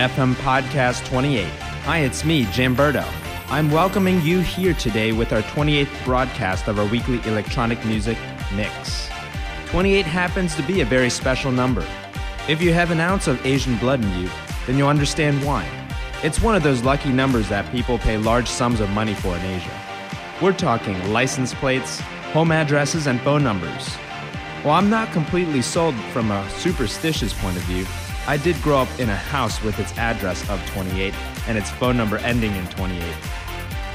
Anchor.fm Podcast 28. Hi, it's me, Jim Jamberto. I'm welcoming you here today with our 28th broadcast of our weekly electronic music mix. 28 happens to be a very special number. If you have an ounce of Asian blood in you, then you'll understand why. It's one of those lucky numbers that people pay large sums of money for in Asia. We're talking license plates, home addresses, and phone numbers. While I'm not completely sold from a superstitious point of view, I did grow up in a house with its address of 28 and its phone number ending in 28.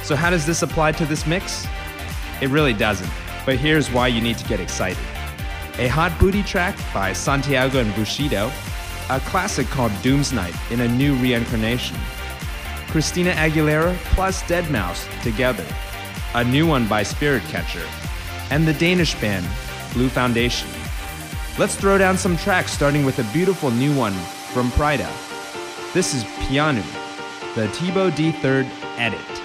So, how does this apply to this mix? It really doesn't, but here's why you need to get excited. A hot booty track by Santiago and Bushido, a classic called Doom's Night in a new reincarnation, Christina Aguilera plus Deadmau5 together, a new one by Spirit Catcher, and the Danish band Blue Foundation. Let's throw down some tracks starting with a beautiful new one from Prida. This is Pjanoo, the Thibaut D3rd edit.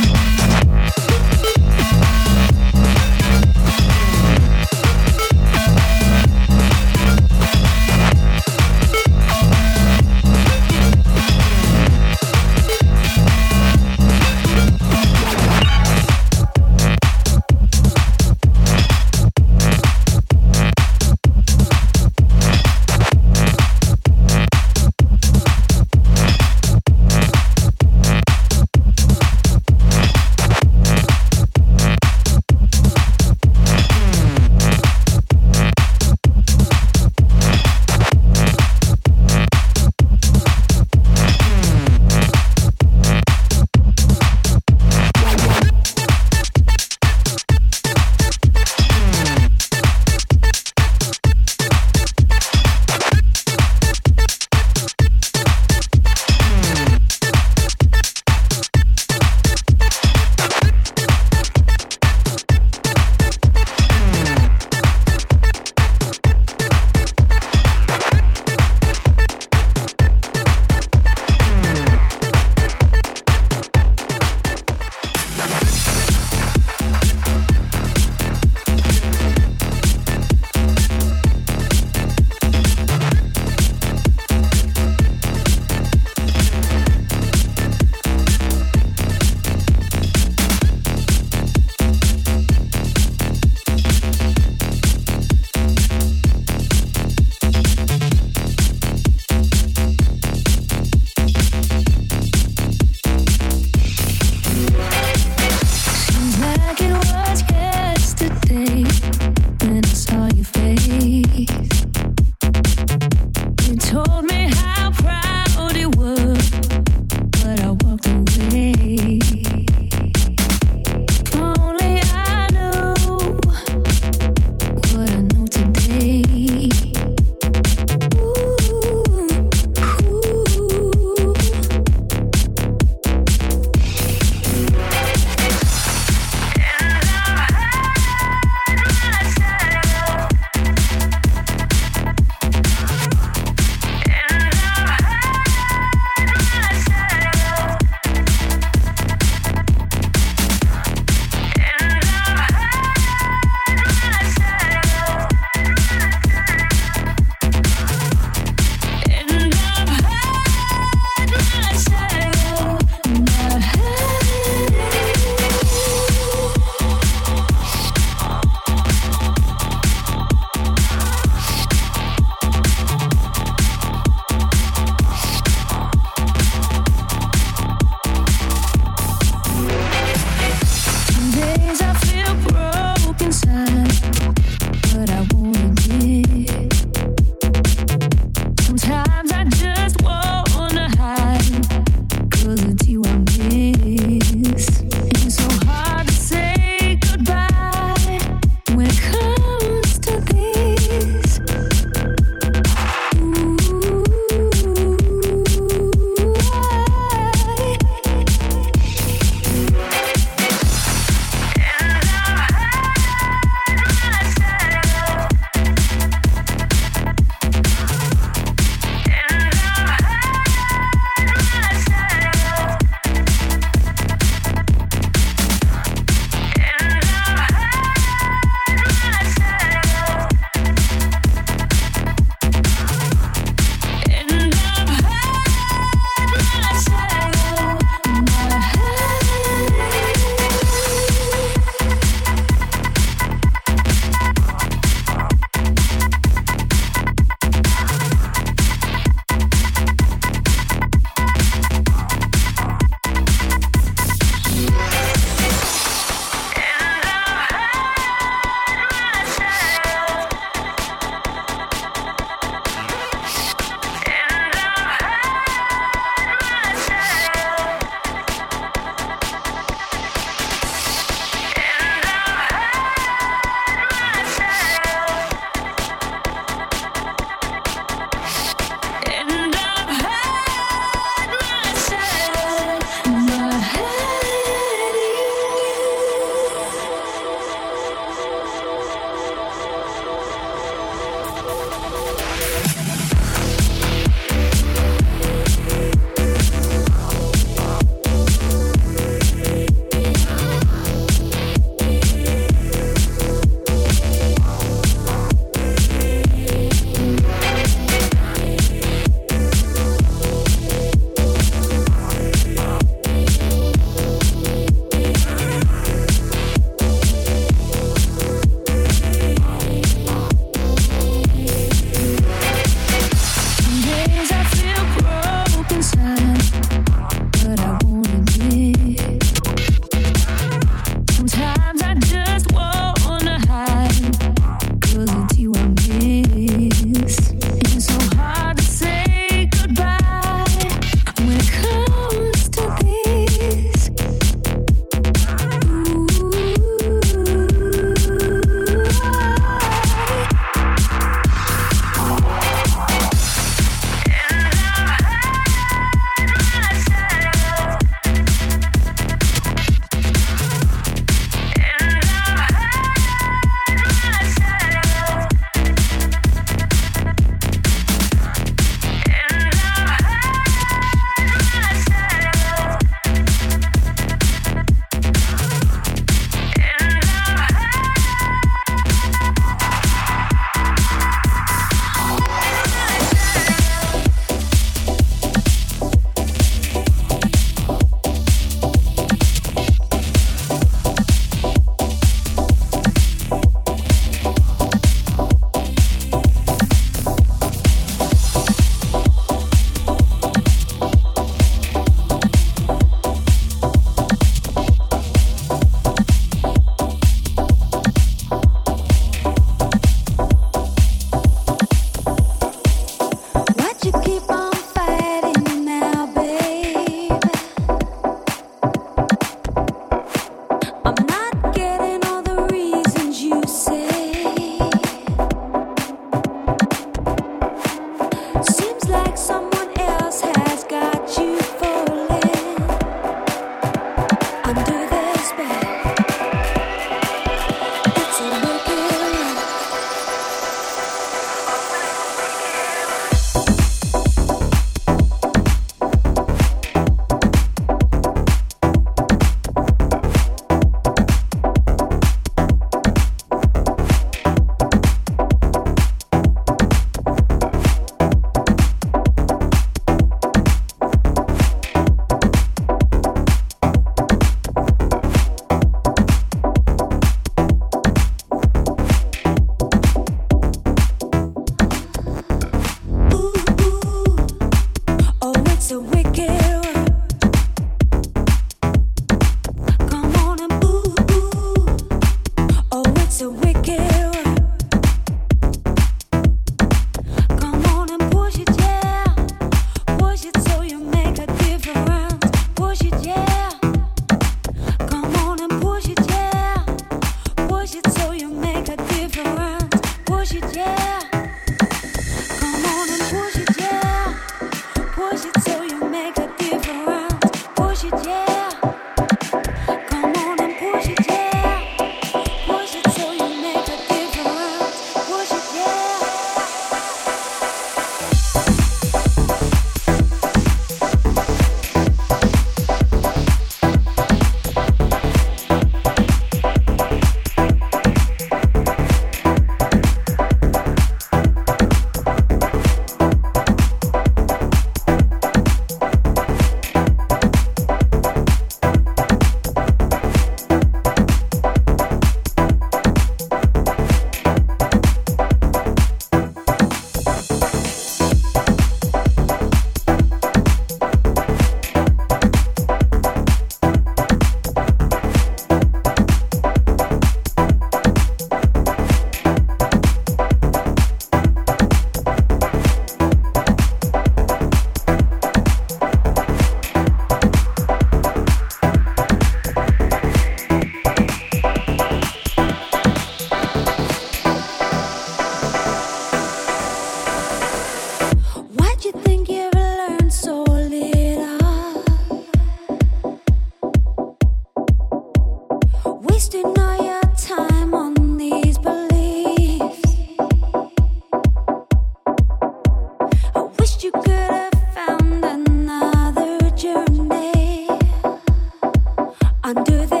under the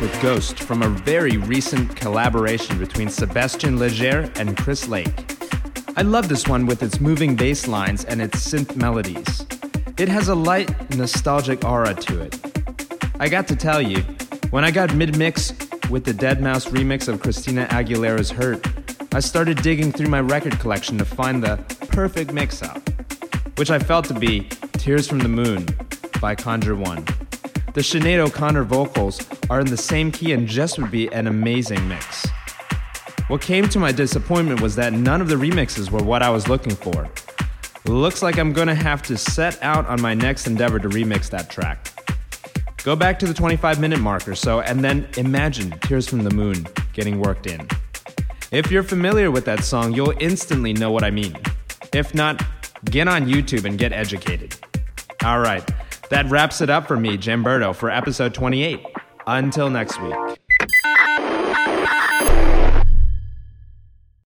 with Ghost from a very recent collaboration between Sébastien Léger and Chris Lake. I love this one with its moving bass lines and its synth melodies. It has a light, nostalgic aura to it. I got to tell you, when I got mid mix with the Deadmau5 remix of Christina Aguilera's Hurt, I started digging through my record collection to find the perfect mix up, which I felt to be Tears from the Moon by Conjure One. The Sinead O'Connor vocals are in the same key and just would be an amazing mix. What came to my disappointment was that none of the remixes were what I was looking for. Looks like I'm gonna have to set out on my next endeavor to remix that track. Go back to the 25 minute mark or so and then imagine Tears from the Moon getting worked in. If you're familiar with that song, you'll instantly know what I mean. If not, get on YouTube and get educated. All right, that wraps it up for me, Jamberto, for episode 28. Until next week.